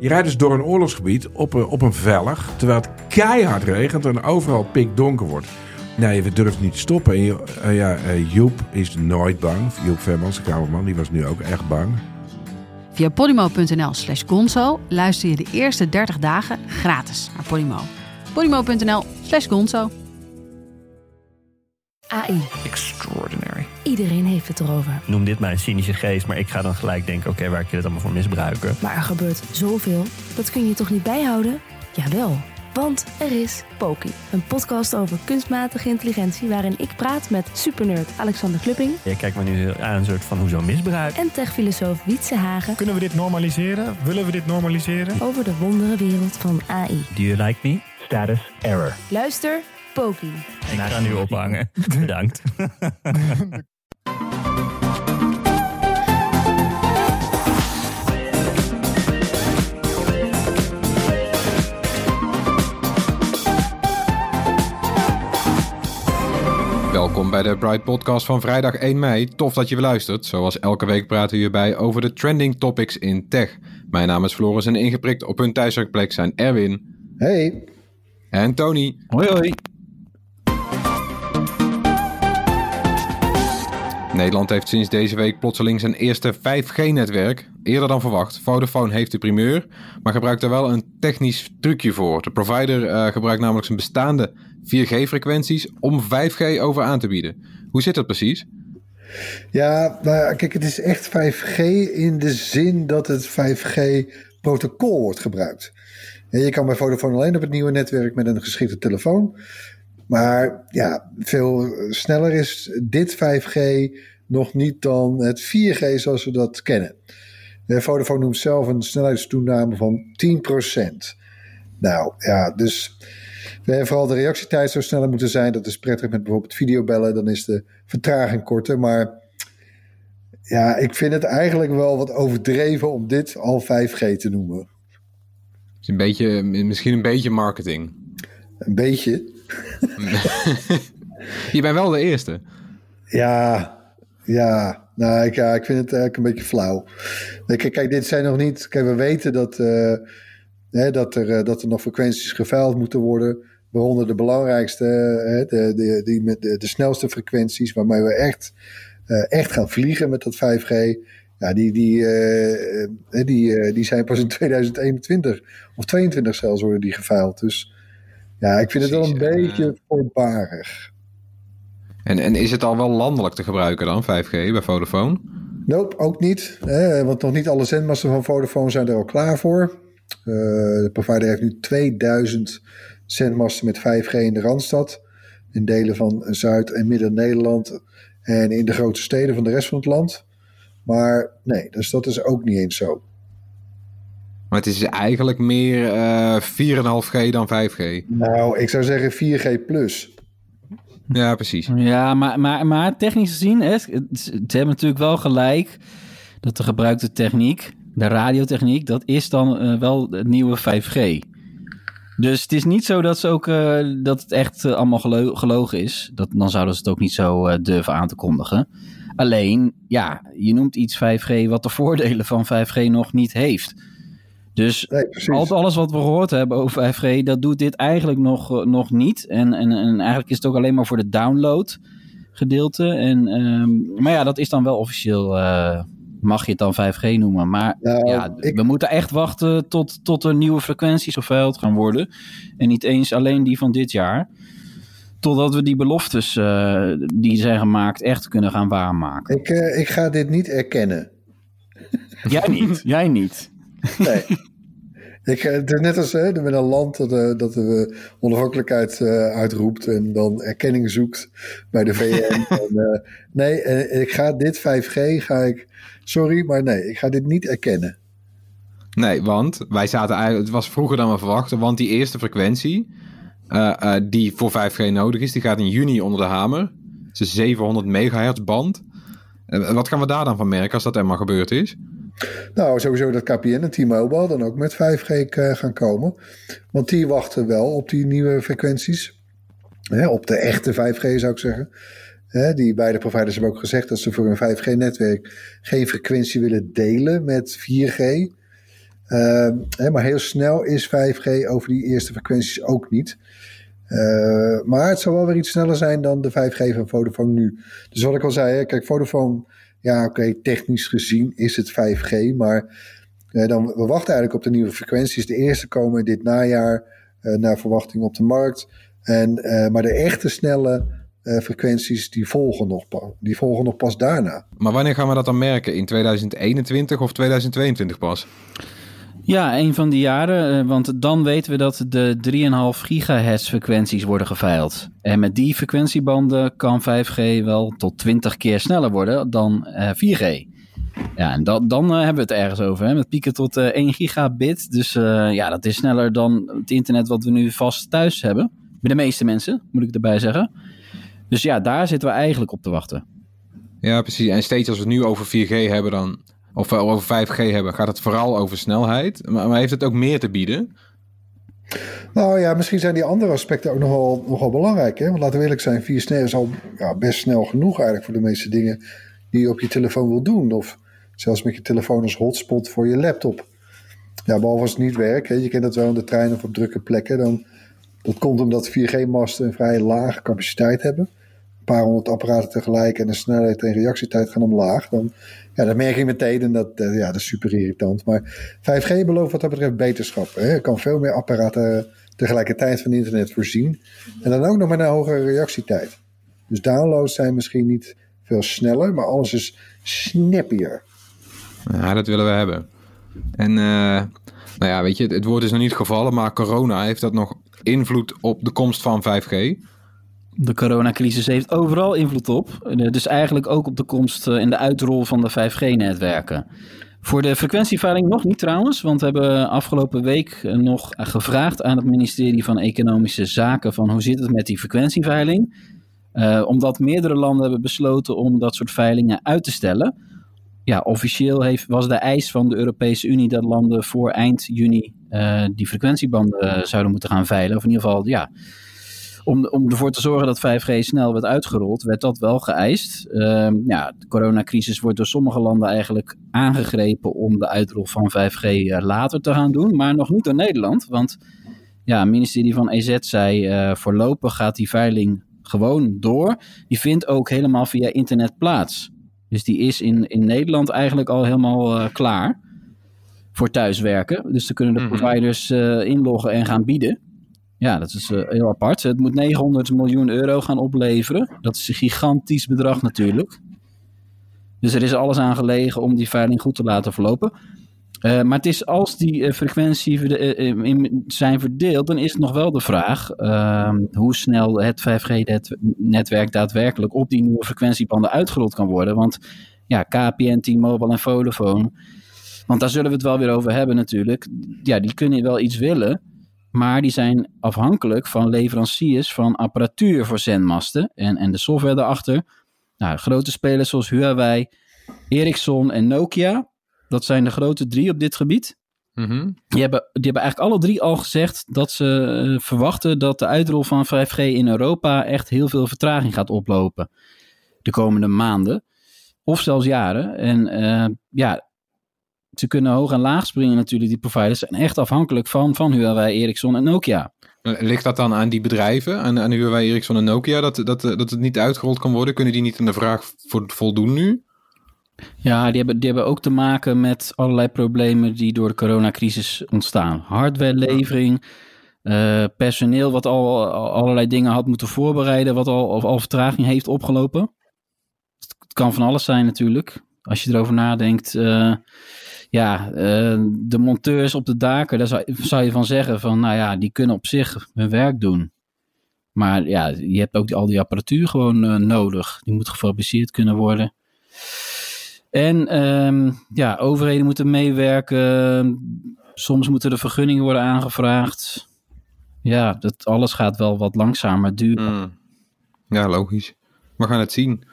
Je rijdt dus door een oorlogsgebied op een, op een vellig, terwijl het keihard regent en overal pikdonker wordt. Nee, we durven niet te stoppen. En, je- eh, ja, eh, Joep is nooit bang. Joep Vermans, de kamerman, die was nu ook echt bang. Via podimo.nl slash gonzo luister je de eerste 30 dagen gratis naar Podimo. podimo.nl slash gonzo. AI. Extraordinary. Iedereen heeft het erover. Noem dit mijn cynische geest, maar ik ga dan gelijk denken: oké, waar kun je het allemaal voor misbruiken? Maar er gebeurt zoveel. Dat kun je toch niet bijhouden? Jawel. Want er is Poki. Een podcast over kunstmatige intelligentie waarin ik praat met supernerd Alexander Klupping Je kijkt me nu heel aan een soort van hoezo misbruik. en techfilosoof Wietse Hagen Kunnen we dit normaliseren? Willen we dit normaliseren? over de wonderenwereld van AI. Do you like me? Status error. Luister, Poki. Ik ga nu ophangen. Bedankt. Welkom bij de Bright Podcast van vrijdag 1 mei. Tof dat je weer luistert. Zoals elke week praten we hierbij over de trending topics in tech. Mijn naam is Floris en ingeprikt op hun thuiswerkplek zijn Erwin Hey, en Tony. Hoi hoi. Nederland heeft sinds deze week plotseling zijn eerste 5G-netwerk. Eerder dan verwacht. Vodafone heeft de primeur, maar gebruikt er wel een technisch trucje voor. De provider eh, gebruikt namelijk zijn bestaande 4G-frequenties om 5G over aan te bieden. Hoe zit dat precies? ja, nou, kijk, het is echt 5G in de zin dat het 5G-protocol wordt gebruikt. Je kan bij Vodafone alleen op het nieuwe netwerk met een geschikte telefoon. Maar ja, veel sneller is dit 5G nog niet dan het 4G zoals we dat kennen. Eh, Vodafone noemt zelf een snelheidstoename van 10%. Nou ja, dus eh, vooral de reactietijd zou sneller moeten zijn. Dat is prettig met bijvoorbeeld videobellen. Dan is de vertraging korter. Maar ja, ik vind het eigenlijk wel wat overdreven om dit al 5G te noemen. Is een beetje, misschien een beetje marketing. Een beetje. Je bent wel de eerste. Ja, ja. Nou, ik, ik vind het eigenlijk een beetje flauw. Kijk, kijk dit zijn nog niet... Kijk, we weten dat, eh, hè, dat, er, eh, dat er nog frequenties geveild moeten worden. Waaronder de belangrijkste, hè, de, die met de, snelste frequenties... waarmee we echt, eh, echt gaan vliegen met dat 5G... Ja, die, die, die, die zijn pas in 2021 of 22 zelfs worden die geveild. Dus ja, ik vind het wel een beetje voorbarig. En, en is het al wel landelijk te gebruiken dan, 5G bij Vodafone? Nope, ook niet. Hè, want nog niet alle zendmasten van Vodafone zijn er al klaar voor. Eh, de provider heeft nu 2000 zendmasten met 5G in de Randstad. In delen van Zuid- en Midden-Nederland. En in de grote steden van de rest van het land. Maar nee, dus dat is ook niet eens zo. Maar het is eigenlijk meer eh 4,5G dan 5G. Nou, ik zou zeggen 4G plus. Ja, precies. Ja, maar, maar, maar technisch gezien, hè, het- ze hebben natuurlijk wel gelijk dat de gebruikte techniek, de radiotechniek, dat is dan eh, wel het nieuwe 5G. Dus het is niet zo dat, ze ook, eh, dat het echt allemaal gelo- gelogen is. Dat, dan zouden ze het ook niet zo durven aan te kondigen. Alleen, ja, je noemt iets 5G wat de voordelen van 5G nog niet heeft. Dus Nee, al alles wat we gehoord hebben over 5G, dat doet dit eigenlijk nog, eh, nog niet. En, en, en eigenlijk is het ook alleen maar voor de download gedeelte. En, ehm, maar ja, dat is dan wel officieel, eh, mag je het dan 5G noemen. Maar Nou, ja, ik- we moeten echt wachten tot, tot er nieuwe frequenties geveild gaan worden. En niet eens alleen die van dit jaar. Totdat we die beloftes eh, die zijn gemaakt echt kunnen gaan waarmaken. Ik, ik ga dit niet erkennen. Jij niet, jij niet. Nee. Ik, eh, het is net als hè, met een land dat, eh, dat de onafhankelijkheid eh, uitroept en dan erkenning zoekt bij de VN. en, nee, ik ga dit 5G, ga ik, sorry, maar nee, ik ga dit niet erkennen. Nee, want wij zaten eigenlijk, het was vroeger dan we verwachten, want die eerste frequentie die voor 5G nodig is, die gaat in juni onder de hamer. Het is een 700 megahertz band. Wat gaan we daar dan van merken als dat eenmaal gebeurd is? Nou, sowieso dat KPN en T-Mobile dan ook met 5G eh, gaan komen. Want die wachten wel op die nieuwe frequenties. Hè, op de echte 5G zou ik zeggen. Hè, die beide providers hebben ook gezegd dat ze voor hun 5G-netwerk geen frequentie willen delen met 4G. Ehm, hè, maar heel snel is 5G over die eerste frequenties ook niet. Eh, maar het zal wel weer iets sneller zijn dan de 5G van Vodafone nu. Dus wat ik al zei, kijk, Vodafone, ja oké, technisch gezien is het 5G, maar eh, dan, we wachten eigenlijk op de nieuwe frequenties. De eerste komen dit najaar eh, naar verwachting op de markt. En, eh, maar de echte snelle frequenties die volgen, nog, die volgen nog pas daarna. Maar wanneer gaan we dat dan merken? In 2021 of 2022 pas? Ja, een van die jaren, eh, want dan weten we dat de 3,5 gigahertz frequenties worden geveild. En met die frequentiebanden kan 5G wel tot 20 keer sneller worden dan eh, 4G. Ja, en dat, dan eh, hebben we het ergens over, hè, met pieken tot eh 1 gigabit. Dus eh, ja, dat is sneller dan het internet wat we nu vast thuis hebben. Bij de meeste mensen, moet ik erbij zeggen. Dus ja, daar zitten we eigenlijk op te wachten. Ja, precies. En steeds als we het nu over 4G hebben dan, of wel over 5G hebben, gaat het vooral over snelheid. Maar, maar heeft het ook meer te bieden? Nou ja, misschien zijn die andere aspecten ook nogal, nogal belangrijk. Hè? Want laten we eerlijk zijn, 4 snel is al ja, best snel genoeg eigenlijk voor de meeste dingen die je op je telefoon wil doen. Of zelfs met je telefoon als hotspot voor je laptop. Ja, behalve als het niet werkt. Hè? Je kent dat wel in de trein of op drukke plekken. Dan, dat komt omdat 4G-masten een vrij lage capaciteit hebben. Paar honderd apparaten tegelijk en de snelheid en reactietijd gaan omlaag. Dan, ja, dat merk je meteen en dat, eh, ja, dat is super irritant. Maar 5G belooft wat dat betreft beterschap. Hè? Je kan veel meer apparaten tegelijkertijd van internet voorzien. En dan ook nog met een hogere reactietijd. Dus downloads zijn misschien niet veel sneller, maar alles is snappier. Ja, dat willen we hebben. En eh, nou ja, weet je, het, het woord is nog niet gevallen, maar corona heeft dat nog invloed op de komst van 5G. De coronacrisis heeft overal invloed op. Eh, Dus eigenlijk ook op de komst eh, en de uitrol van de 5G-netwerken. Voor de frequentieveiling nog niet trouwens, want we hebben afgelopen week eh, nog gevraagd aan het ministerie van Economische Zaken van hoe zit het met die frequentieveiling. Omdat meerdere landen hebben besloten om dat soort veilingen uit te stellen. Ja, officieel heeft, was de eis van de Europese Unie dat landen voor eind juni die frequentiebanden zouden moeten gaan veilen. Of in ieder geval, ja, om, om ervoor te zorgen dat 5G snel werd uitgerold, werd dat wel geëist. Ehm, ja, de coronacrisis wordt door sommige landen eigenlijk aangegrepen om de uitrol van 5G eh, later te gaan doen, maar nog niet door Nederland. Want ja, het ministerie van EZ zei eh, voorlopig gaat die veiling gewoon door. Die vindt ook helemaal via internet plaats. Dus die is in, in Nederland eigenlijk al helemaal eh, klaar voor thuiswerken. Dus dan kunnen de Mhm. providers inloggen en gaan bieden. Ja, dat is eh, heel apart. Het moet 900 miljoen euro gaan opleveren. Dat is een gigantisch bedrag natuurlijk. Dus er is alles aan gelegen om die veiling goed te laten verlopen. Eh, maar het is als die eh, frequentie zijn verdeeld, dan is het nog wel de vraag ehm, hoe snel het 5G-netwerk daadwerkelijk op die nieuwe frequentiebanden uitgerold kan worden. Want ja, KPN, T-Mobile en Vodafone, want daar zullen we het wel weer over hebben natuurlijk. Ja, die kunnen wel iets willen, maar die zijn afhankelijk van leveranciers van apparatuur voor zendmasten en, en de software daarachter. Nou, grote spelers zoals Huawei, Ericsson en Nokia, dat zijn de grote drie op dit gebied. Mhm. Die hebben, die hebben eigenlijk alle drie al gezegd dat ze eh, verwachten dat de uitrol van 5G in Europa echt heel veel vertraging gaat oplopen de komende maanden. Of zelfs jaren. En eh, ja, ze kunnen hoog en laag springen natuurlijk, die providers. zijn echt afhankelijk van, van Huawei, Ericsson en Nokia. Ligt dat dan aan die bedrijven, aan, aan Huawei, Ericsson en Nokia, dat, dat, dat het niet uitgerold kan worden? Kunnen die niet aan de vraag vo- voldoen nu? Ja, die hebben, die hebben ook te maken met allerlei problemen die door de coronacrisis ontstaan. Hardwarelevering, eh, personeel wat al, al allerlei dingen had moeten voorbereiden, wat al, of al vertraging heeft opgelopen. Het kan van alles zijn natuurlijk, als je erover nadenkt. eh, ja, eh, de monteurs op de daken, daar zou, zou je van zeggen van, nou ja, die kunnen op zich hun werk doen. Maar ja, je hebt ook al die apparatuur gewoon eh, nodig. Die moet gefabriceerd kunnen worden. En ehm, ja, overheden moeten meewerken. Soms moeten er vergunningen worden aangevraagd. Ja, dat alles gaat wel wat langzamer duren. Hmm. Ja, logisch. We gaan het zien.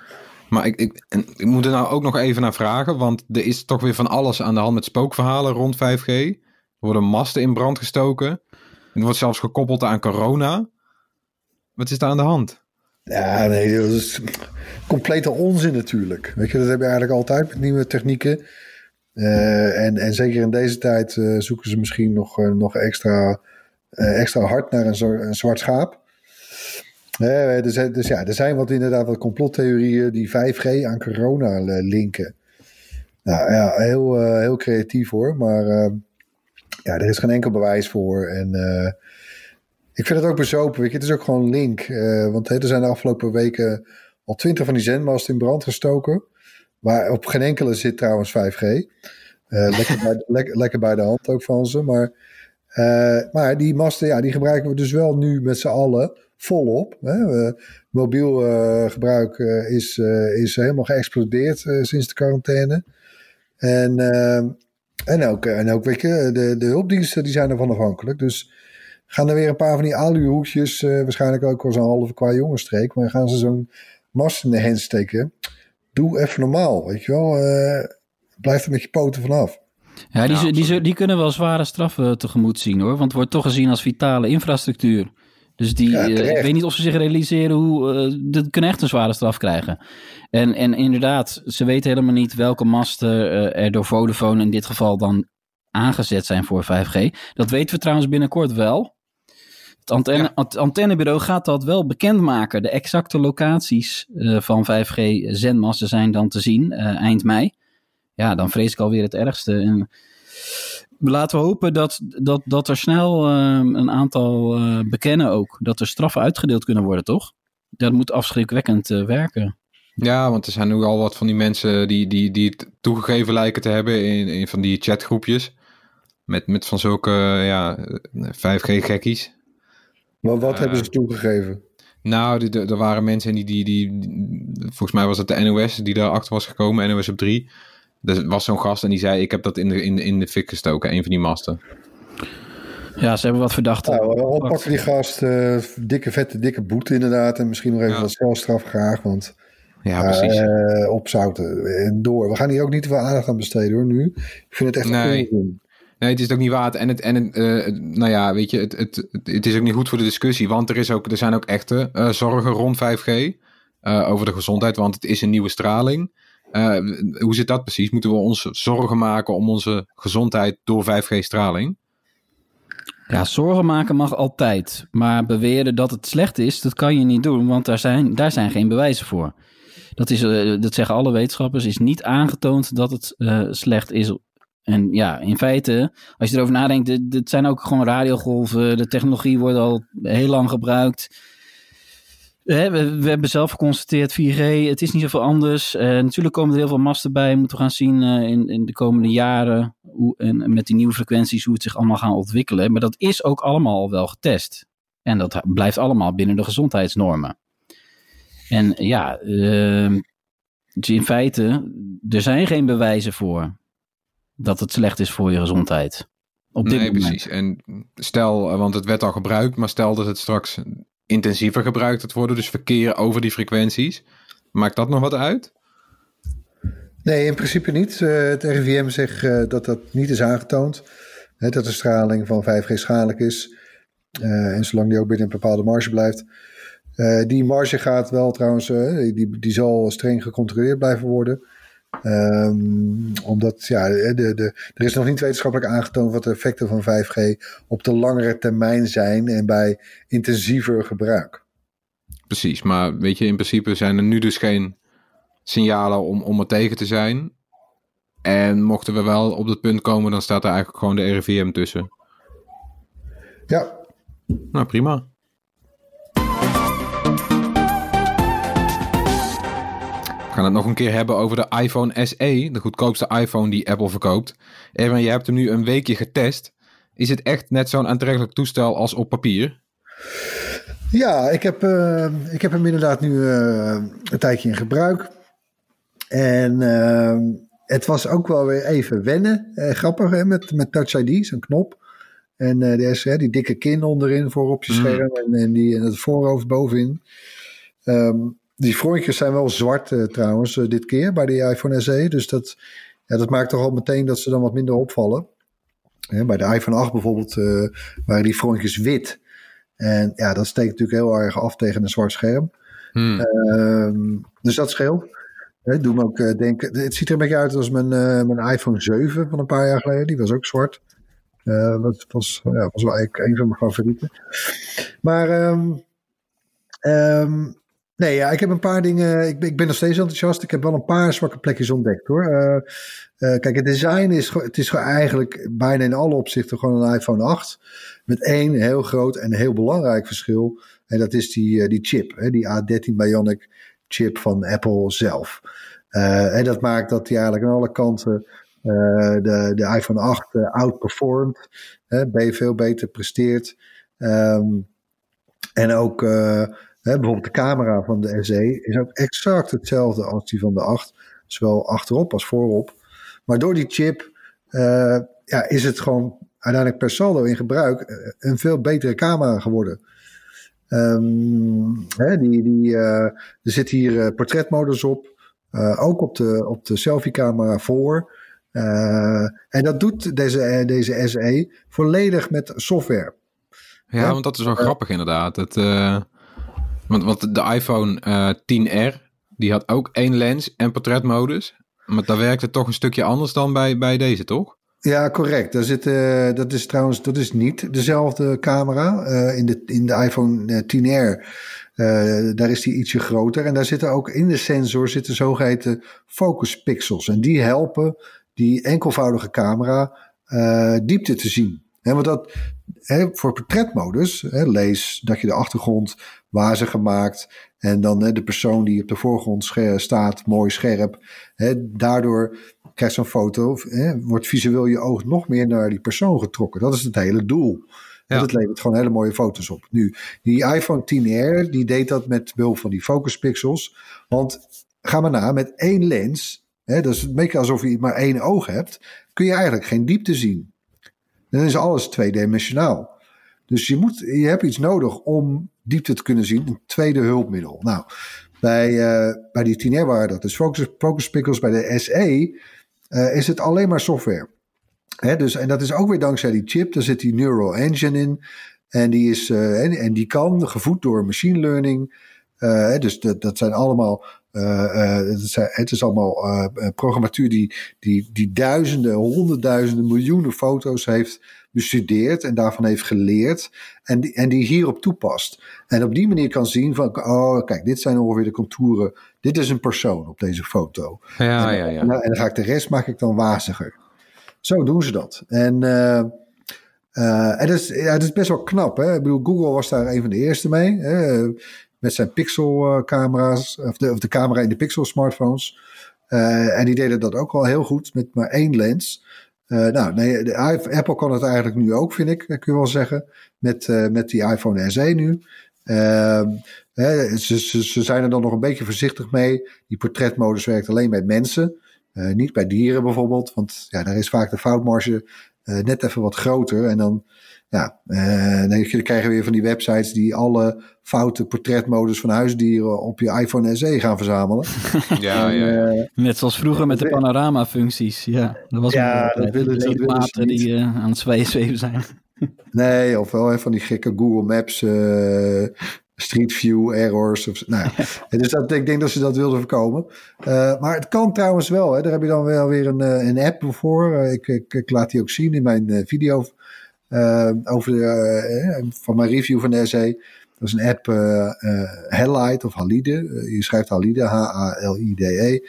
Maar ik, ik, en ik moet er nou ook nog even naar vragen, want er is toch weer van alles aan de hand met spookverhalen rond 5G. Er worden masten in brand gestoken. Het wordt zelfs gekoppeld aan corona. Wat is daar aan de hand? Ja, nee, dat is complete onzin natuurlijk. Weet je, dat heb je eigenlijk altijd met nieuwe technieken. Eh, en, en zeker in deze tijd eh, zoeken ze misschien nog, eh, nog extra, extra hard naar een, een zwart schaap. Eh, er zijn, dus ja, er zijn wat inderdaad wat complottheorieën die 5G aan corona linken. Nou ja, heel, eh, heel creatief hoor, maar eh, ja, er is geen enkel bewijs voor. En eh, ik vind het ook bezopen. Weet je, het is ook gewoon link. eh, want er zijn de afgelopen weken al twintig van die zendmasten in brand gestoken. Waar op geen enkele zit trouwens 5G. Eh, lekker, bij, lekker, lekker bij de hand ook van ze. Maar, maar die masten, ja, die gebruiken we dus wel nu met z'n allen volop. Hè. Eh, mobiel eh, gebruik eh, is, eh, is helemaal geëxplodeerd eh, sinds de quarantaine. En, en, ook, en ook, weet je, de, de hulpdiensten die zijn ervan afhankelijk. Dus gaan er weer een paar van die aluhoekjes, eh waarschijnlijk ook wel zo'n halve qua jongensstreek, maar gaan ze zo'n mast in de hand steken. Doe even normaal, weet je wel. eh, blijf er met je poten vanaf. Ja, die, die, absoluut. die kunnen wel zware straffen tegemoet zien hoor. Want het wordt toch gezien als vitale infrastructuur. Dus die, Ja, eh, ik weet niet of ze zich realiseren hoe. eh dat kunnen echt een zware straf krijgen. En, en inderdaad, ze weten helemaal niet welke masten eh, er door Vodafone in dit geval dan aangezet zijn voor 5G. Dat weten we trouwens binnenkort wel. Het, antenne, Ja. het antennebureau gaat dat wel bekendmaken. De exacte locaties van 5G-zendmasten zijn dan te zien eind mei. Ja, dan vrees ik alweer het ergste. En laten we hopen dat, dat, dat er snel eh, een aantal eh, bekennen ook. Dat er straffen uitgedeeld kunnen worden, toch? Dat moet afschrikwekkend eh, werken. Ja, want er zijn nu al wat van die mensen die, die, die het toegegeven lijken te hebben in, in van die chatgroepjes. Met, met van zulke ja, 5G-gekkies. Maar wat Eh, hebben ze toegegeven? Nou, er er waren mensen die, die, die, die- Volgens mij was het de NOS die daarachter was gekomen, NOS op 3. Er was zo'n gast en die zei: Ik heb dat in de, in, de- in de fik gestoken, een van die masten. Ja, ze hebben wat verdachten. Nou, oppakken die gast. eh, dikke, vette, dikke boete inderdaad. En misschien nog even Ja. wat celstraf graag. Want Ja, precies. eh opzouten en door. We gaan hier ook niet te veel aandacht aan besteden hoor nu. Ik vind het echt Nee. Nee, het is ook niet waard. En het, en het, eh, nou ja, weet je, het, het, het, het is ook niet goed voor de discussie. Want er, is ook, er zijn ook echte eh, zorgen rond 5G eh, over de gezondheid. Want het is een nieuwe straling. Eh, hoe zit dat precies? Moeten we ons zorgen maken om onze gezondheid door 5G-straling? Ja, zorgen maken mag altijd. Maar beweren dat het slecht is, dat kan je niet doen. Want daar zijn, daar zijn geen bewijzen voor. Dat, is, eh, dat zeggen alle wetenschappers. is niet aangetoond dat het eh, slecht is. En ja, in feite, als je erover nadenkt, dit, dit zijn ook gewoon radiogolven. De technologie wordt al heel lang gebruikt. We, we hebben zelf geconstateerd 4G, het is niet zoveel anders. Eh, natuurlijk komen er heel veel masten bij. Moeten we gaan zien eh, in, in de komende jaren. Hoe, en, en met die nieuwe frequenties hoe het zich allemaal gaat ontwikkelen. Maar dat is ook allemaal al wel getest. En dat blijft allemaal binnen de gezondheidsnormen. En ja, eh, dus in feite, er zijn geen bewijzen voor dat het slecht is voor je gezondheid. Op dit nee, moment. precies. En stel, eh, want het werd al gebruikt, maar stel dat het straks intensiever gebruikt gaat worden. Dus verkeer over die frequenties. Maakt dat nog wat uit? Nee, in principe niet. Eh, het RIVM zegt eh, dat dat niet is aangetoond. Dat de straling van 5G schadelijk is. Eh, en zolang die ook binnen een bepaalde marge blijft. Die marge gaat wel trouwens, die, die zal streng gecontroleerd blijven worden. Ehm, omdat ja, de, de, er is nog niet wetenschappelijk aangetoond wat de effecten van 5G op de langere termijn zijn en bij intensiever gebruik. Precies, maar weet je, in principe zijn er nu dus geen signalen om, om er tegen te zijn. En mochten we wel op dat punt komen, dan staat er eigenlijk gewoon de RIVM tussen. Ja, Nou, prima. Gaan het nog een keer hebben over de iPhone SE, de goedkoopste iPhone die Apple verkoopt. Erwin, je hebt hem nu een weekje getest. Is het echt net zo'n aantrekkelijk toestel als op papier? Ja, ik heb, eh, ik heb hem inderdaad nu eh, een tijdje in gebruik. En eh, het was ook wel weer even wennen. Grappig hè, met, met Touch ID, zo'n knop. En de SR, die dikke kin onderin voor op je Mm. scherm. En, en, die, en het voorhoofd bovenin. Ehm, die frontjes zijn wel zwart eh, trouwens eh, dit keer bij de iPhone SE. Dus dat, ja, dat maakt toch al meteen dat ze dan wat minder opvallen. Hè, bij de iPhone 8 bijvoorbeeld eh, waren die frontjes wit. En ja, dat steekt natuurlijk heel erg af tegen een zwart scherm. Hmm. Ehm, dus dat scheelt. Hè, doe me ook denken. Het ziet er een beetje uit als mijn, mijn iPhone 7 van een paar jaar geleden. Die was ook zwart. Dat was, ja, was wel eigenlijk een van mijn favorieten. Maar ehm, ehm, nee, ja, ik heb een paar dingen. Ik ben, ik ben nog steeds enthousiast. Ik heb wel een paar zwakke plekjes ontdekt hoor. Eh, eh, kijk, het design is, het is eigenlijk bijna in alle opzichten gewoon een iPhone 8. Met één heel groot en heel belangrijk verschil. En dat is die, eh, die chip, hè, die A13 Bionic chip van Apple zelf. En dat maakt dat hij eigenlijk aan alle kanten de, de iPhone 8 eh, outperformt. Hè, veel beter presteert. Ehm, en ook hè, bijvoorbeeld de camera van de SE is ook exact hetzelfde als die van de 8. Zowel achterop als voorop. Maar door die chip eh, ja, is het gewoon uiteindelijk per saldo in gebruik eh, een veel betere camera geworden. Ehm, hè, die, die, eh, er zit hier portretmodus op. ook op de, op de selfie-camera voor. En dat doet deze, deze SE volledig met software. Ja, Ja. want dat is wel grappig inderdaad. Het, want, want de iPhone eh 10R, die had ook één lens en portretmodus. Maar daar werkte toch een stukje anders dan bij, bij deze, toch? Ja, correct. Daar zit, eh, dat is trouwens dat is niet dezelfde camera. Eh, in, de, in de iPhone eh, 10R, eh, daar is die ietsje groter. En daar zitten ook in de sensor zitten zogeheten focus pixels. En die helpen die enkelvoudige camera diepte te zien. Hè, want dat, voor portretmodus, lees dat je de achtergrond wazig gemaakt. En dan hè, de persoon die op de voorgrond staat, mooi scherp. Hè, daardoor krijgt zo'n foto, hè, wordt visueel je oog nog meer naar die persoon getrokken. Dat is het hele doel. Ja. Dat levert gewoon hele mooie foto's op. Nu, die iPhone 10R, die deed dat met behulp van die focus pixels. Want ga maar na, met één lens, hè, dat is een beetje alsof je maar één oog hebt, kun je eigenlijk geen diepte zien. Dan is alles tweedimensionaal. Dus je, moet, je hebt iets nodig om diepte te kunnen zien. Een tweede hulpmiddel. Nou, bij, eh, bij die 10R waren dat dus focus, focus pixels. Bij de SE eh, is het alleen maar software. Hè, dus, en dat is ook weer dankzij die chip. Daar zit die Neural Engine in. En die, is, eh, en, en die kan, gevoed door machine learning. dus dat, dat zijn allemaal. het, zijn- het is allemaal eh, programmatuur die, die, die duizenden, honderdduizenden, miljoenen foto's heeft bestudeerd en daarvan heeft geleerd. En die, en die hierop toepast. En op die manier kan zien van, oh kijk, dit zijn ongeveer de contouren. Dit is een persoon op deze foto. Ja, en, ja, ja. En, dan- en dan ga ik de rest maak ik dan waziger. Zo doen ze dat. En, eh, eh, en dat, is, ja, dat is best wel knap. Hè? Ik bedoel, Google was daar een van de eerste mee. Hè? Met zijn Pixel-camera's. Of de, of de camera in de Pixel-smartphones. Eh, en die deden dat ook al heel goed met maar één lens. Eh, nou, nee, de, Apple kan het eigenlijk nu ook, vind ik, kun je wel zeggen. Met, eh, met die iPhone SE nu. Ehm, hè, ze, ze, ze zijn er dan nog een beetje voorzichtig mee. Die portretmodus werkt alleen bij mensen. Eh, niet bij dieren bijvoorbeeld. Want ja, daar is vaak de foutmarge eh, net even wat groter. En dan, ja, eh, dan krijgen we weer van die websites die alle foute portretmodus van huisdieren op je iPhone SE gaan verzamelen. Ja, En, ja, ja. eh, Net zoals vroeger met de panorama-functies. Ja, dat was Ja, een dat willen dat willen ze Ledematen niet. die eh, aan het zweven zweven zijn. Nee, of wel hè, van die gekke Google Maps, eh, Street View errors. Of, nou, ja. dus dat, ik denk dat ze dat wilden voorkomen. Eh, maar het kan trouwens wel. Hè. Daar heb je dan wel weer een, eh, een app voor. Eh, ik, ik, ik laat die ook zien in mijn video over de, van mijn review van de SE. Dat is een app, Halide of Halide. Je schrijft Halide, H-A-L-I-D-E.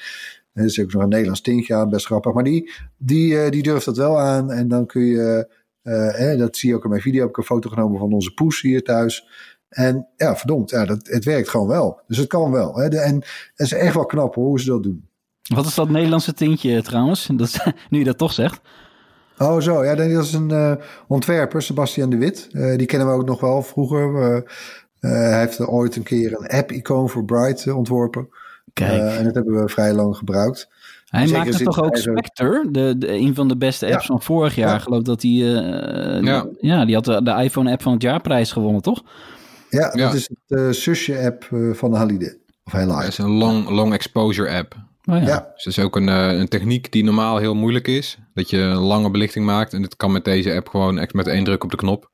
Er is ook nog een Nederlands tintje aan, best grappig. Maar die, die, die durft dat wel aan. En dan kun je, eh, dat zie je ook in mijn video, heb ik een foto genomen van onze poes hier thuis. En ja, verdomd, ja, dat, het werkt gewoon wel. Dus het kan wel. Hè. De- en het is echt wel knap hoor, hoe ze dat doen. Wat is dat Nederlandse tintje trouwens? Dat is, nu je dat toch zegt. Oh zo, ja, dat is een eh, ontwerper, Sebastian de Wit. Eh, die kennen we ook nog wel vroeger. Eh, eh, hij heeft ooit een keer een app-icoon voor Bright eh, ontworpen. Kijk, Eh, en dat hebben we vrij lang gebruikt. hij zeker maakte toch ook Spectre, de, de, een van de beste apps van vorig jaar. Ja. Ik geloof dat hij, eh, Ja. ja. die had de, de iPhone-app van het jaarprijs gewonnen, toch? Ja, Ja. dat is het eh, zusje-app eh, van Halide. Of Het Halide. is een long, long exposure app. Oh, ja. Ja. Dus het is ook een, eh, een techniek die normaal heel moeilijk is. Dat je een lange belichting maakt. En dit kan met deze app gewoon echt met één druk op de knop.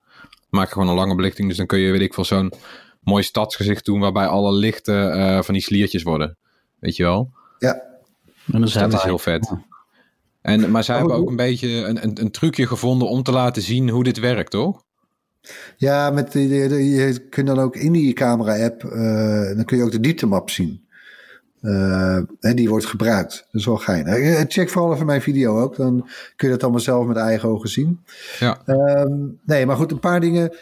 Maak je gewoon een lange belichting. Dus dan kun je, weet ik veel, zo'n mooi stadsgezicht doen. Waarbij alle lichten eh, van die sliertjes worden. Weet je wel? Ja, En Dus dat is heel vet. En, maar zij Oh, hebben ook een beetje een, een, een trucje gevonden om te laten zien hoe dit werkt, toch? Ja, met die- je kunt dan ook in die camera-app, eh, dan kun je ook de dieptemap zien. Eh, en die wordt gebruikt. Dat is wel gein. Eh, Check vooral even mijn video ook, dan kun je dat allemaal zelf met eigen ogen zien. Ja. Ehm, nee, maar goed, een paar dingen.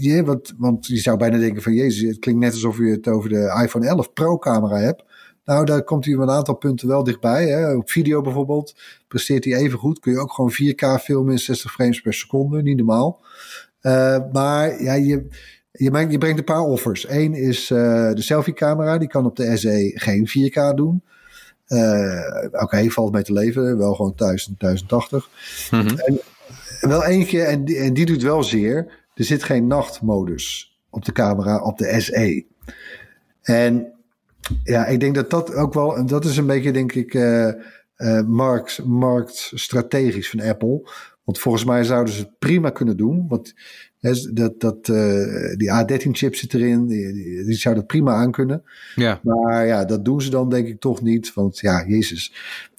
Je, want, want je zou bijna denken van, jezus, het klinkt net alsof je het over de iPhone 11 Pro camera hebt. Nou, daar komt hij op een aantal punten wel dichtbij. Hè. Op video bijvoorbeeld presteert hij even goed. Kun je ook gewoon 4K filmen in 60 frames per seconde, niet normaal. Eh, maar ja, je, je, maakt- je brengt een paar offers. Eén is eh, de selfie-camera. Die kan op de SE geen 4K doen. Eh, Oké, valt mee te leven. Wel gewoon 1000, 1080. Mhm. En wel eentje, en die, en die doet wel zeer. Er zit geen nachtmodus op de camera op de SE. En ja, ik denk dat dat ook wel, en dat is een beetje, denk ik, eh eh, markt, marktstrategisch van Apple. Want volgens mij zouden ze het prima kunnen doen. Want dat, dat, eh, die A13-chip zit erin, die, die, die zou dat prima aankunnen. Ja. Maar ja, dat doen ze dan denk ik toch niet. Want ja, jezus.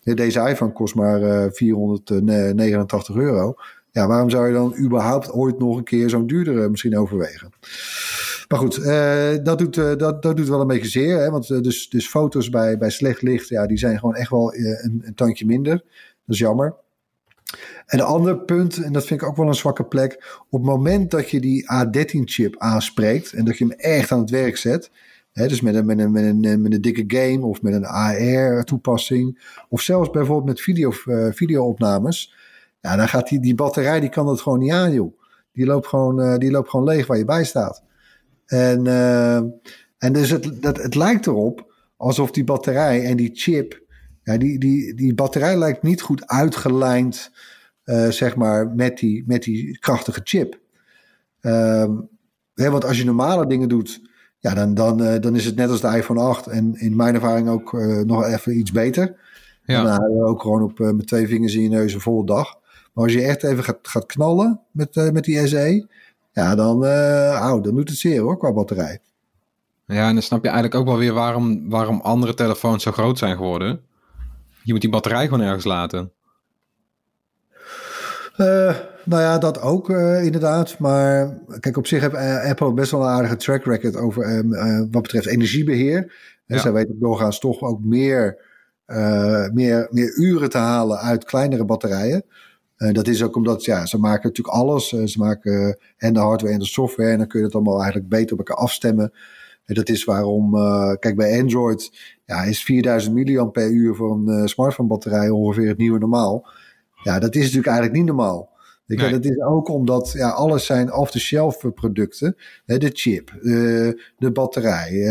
Deze iPhone kost maar eh 489 euro. Ja, waarom zou je dan überhaupt ooit nog een keer zo'n duurdere misschien overwegen? Maar goed, eh, dat, doet, eh, dat, dat doet wel een beetje zeer. Hè? Want eh, dus, dus foto's bij, bij slecht licht, ja, die zijn gewoon echt wel een, een tandje minder. Dat is jammer. En een ander punt, en dat vind ik ook wel een zwakke plek. Op het moment dat je die A13-chip aanspreekt en dat je hem echt aan het werk zet. Hè, dus met een, met, een, met, een, met een dikke game of met een AR-toepassing. Of zelfs bijvoorbeeld met video, video-opnames. Ja, dan gaat die, die batterij, die kan dat gewoon niet aan, joh. Die loopt gewoon, die loopt gewoon leeg waar je bij staat. En, eh, en dus het, dat, het lijkt erop alsof die batterij en die chip. Ja, die, die, die batterij lijkt niet goed uitgelijnd, eh, zeg maar, met die, met die krachtige chip. Ehm, hè, want als je normale dingen doet, ja, dan, dan, eh, dan is het net als de iPhone 8. En in mijn ervaring ook nog even iets beter. Ja. Dan je ook gewoon op, met twee vingers in je neus een volle dag. Maar als je echt even gaat, gaat knallen met, met die SE, ja, dan, au, dan doet het zeer hoor, qua batterij. Ja, en dan snap je eigenlijk ook wel weer waarom, waarom andere telefoons zo groot zijn geworden. Je moet die batterij gewoon ergens laten. Eh, nou ja, dat ook eh, inderdaad. Maar kijk, op zich heeft Apple best wel een aardige track record over wat betreft energiebeheer. En Ja. zij weten doorgaans toch ook meer, meer, meer uren te halen uit kleinere batterijen. Dat is ook omdat ja, ze maken natuurlijk alles. Ze maken eh, en de hardware en de software. En dan kun je dat allemaal eigenlijk beter op elkaar afstemmen. En dat is waarom, eh, kijk bij Android ja, is 4000 milliamp per uur voor een eh, smartphone batterij ongeveer het nieuwe normaal. Ja, dat is natuurlijk eigenlijk niet normaal. Nee. Dat is ook omdat ja, alles zijn off-the-shelf producten. Hè, de chip, de batterij,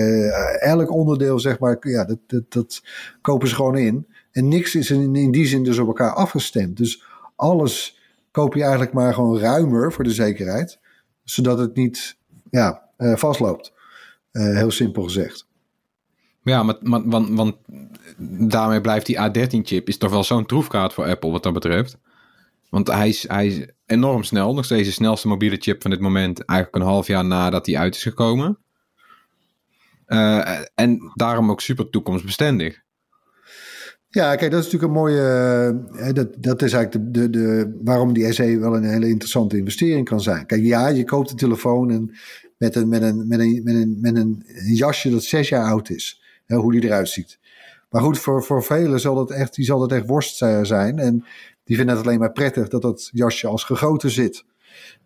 elk onderdeel zeg maar, ja, dat, dat, dat kopen ze gewoon in. En niks is in, in die zin dus op elkaar afgestemd. Dus alles koop je eigenlijk maar gewoon ruimer voor de zekerheid. Zodat het niet ja, eh, vastloopt. Eh, heel simpel gezegd. Ja, maar, maar, want, want daarmee blijft die A13-chip is toch wel zo'n troefkaart voor Apple wat dat betreft. Want hij is, hij enorm snel. Nog steeds de snelste mobiele chip van dit moment. Eigenlijk een half jaar nadat hij uit is gekomen. Eh, en daarom ook super toekomstbestendig. Ja, kijk, dat is natuurlijk een mooie. eh, dat, dat is eigenlijk de, de, de, waarom die SE wel een hele interessante investering kan zijn. Kijk, ja, je koopt een telefoon en met, een, met, een, met, een, met, een, met een jasje dat zes jaar oud is. Hè, hoe die eruit ziet. Maar goed, voor, voor velen zal dat echt, die zal dat echt worst eh, zijn. En die vinden het alleen maar prettig dat dat jasje als gegoten zit.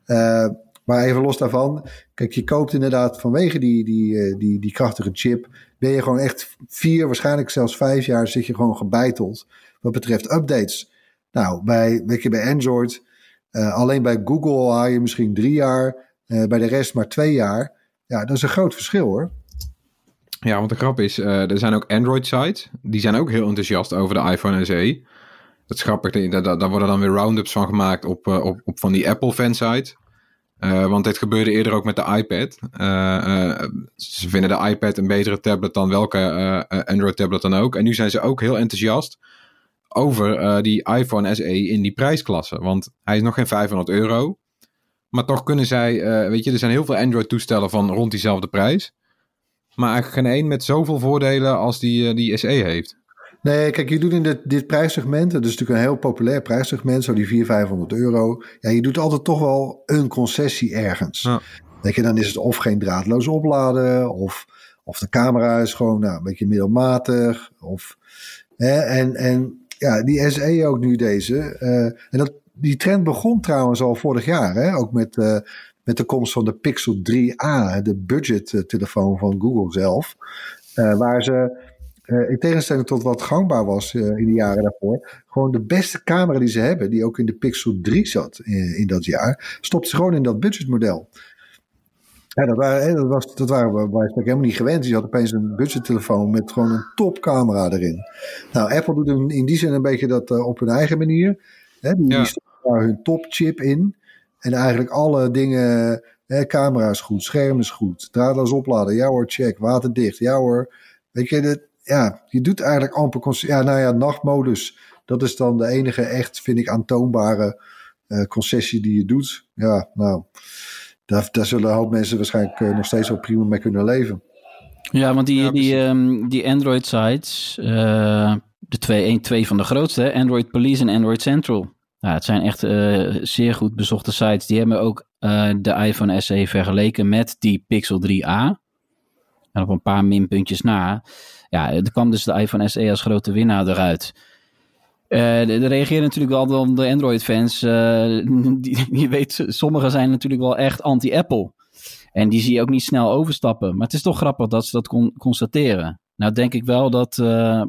Eh, maar even los daarvan. Kijk, je koopt inderdaad vanwege die, die, eh, die, die krachtige chip. Ben je gewoon echt vier, waarschijnlijk zelfs vijf jaar zit je gewoon gebeiteld. Wat betreft updates. Nou, bij, weet je, bij Android. eh, alleen bij Google haal je misschien drie jaar. eh, bij de rest maar twee jaar. Ja, dat is een groot verschil hoor. Ja, want de grap is, er zijn ook Android-sites. Die zijn ook heel enthousiast over de iPhone SE. Dat is grappig. Daar, daar worden dan weer roundups van gemaakt op, op, op van die Apple-fansite. Eh, want dit gebeurde eerder ook met de iPad. Eh, eh, ze vinden de iPad een betere tablet dan welke Android-tablet dan ook. En nu zijn ze ook heel enthousiast over die iPhone SE in die prijsklasse. Want hij is nog geen 500 euro. Maar toch kunnen zij, weet je, er zijn heel veel Android-toestellen van rond diezelfde prijs. Maar eigenlijk geen één met zoveel voordelen als die, die SE heeft. Nee, kijk, je doet in dit, dit prijssegment, het is natuurlijk een heel populair prijssegment, zo die 400, 500 euro. Ja, je doet altijd toch wel een concessie ergens. Ja. Weet je, dan is het of geen draadloos opladen, of, of de camera is gewoon nou, een beetje middelmatig. Of, hè, en, en ja, die SE ook nu deze. eh, en dat, die trend begon trouwens al vorig jaar, hè? ook met, eh, met de komst van de Pixel 3a, de budgettelefoon van Google zelf. eh, waar ze, eh, in tegenstelling tot wat gangbaar was eh, in de jaren daarvoor, gewoon de beste camera die ze hebben, die ook in de Pixel 3 zat in, in dat jaar, stopt ze gewoon in dat budgetmodel. Ja, dat waren, dat, was, dat waren we helemaal niet gewend. Je had opeens een budgettelefoon met gewoon een topcamera erin. Nou, Apple doet in, in die zin een beetje dat eh, op hun eigen manier. Hè, die, Ja. die daar hun topchip in. En eigenlijk alle dingen, hè, camera is goed, scherm is goed, draadloos opladen, ja hoor, check, waterdicht, ja hoor. Weet je, dat, ja, je doet eigenlijk amper, ja, nou ja, nachtmodus. Dat is dan de enige echt, vind ik, aantoonbare eh, concessie die je doet. Ja, nou, daar, daar zullen een hoop mensen waarschijnlijk eh, nog steeds wel prima mee kunnen leven. Ja, want die, Ja, die, ehm, die Android-sites, eh, de twee, een, twee van de grootste, Android Police en Android Central. Nou, het zijn echt eh, zeer goed bezochte sites. Die hebben ook eh, de iPhone SE vergeleken met die Pixel 3a. En op een paar minpuntjes na. Ja, er kwam dus de iPhone SE als grote winnaar eruit. Eh, er er reageren natuurlijk wel dan de Android-fans. eh, je weet, sommigen zijn natuurlijk wel echt anti-Apple. En die zie je ook niet snel overstappen. Maar het is toch grappig dat ze dat kon constateren. Nou denk ik wel dat, eh,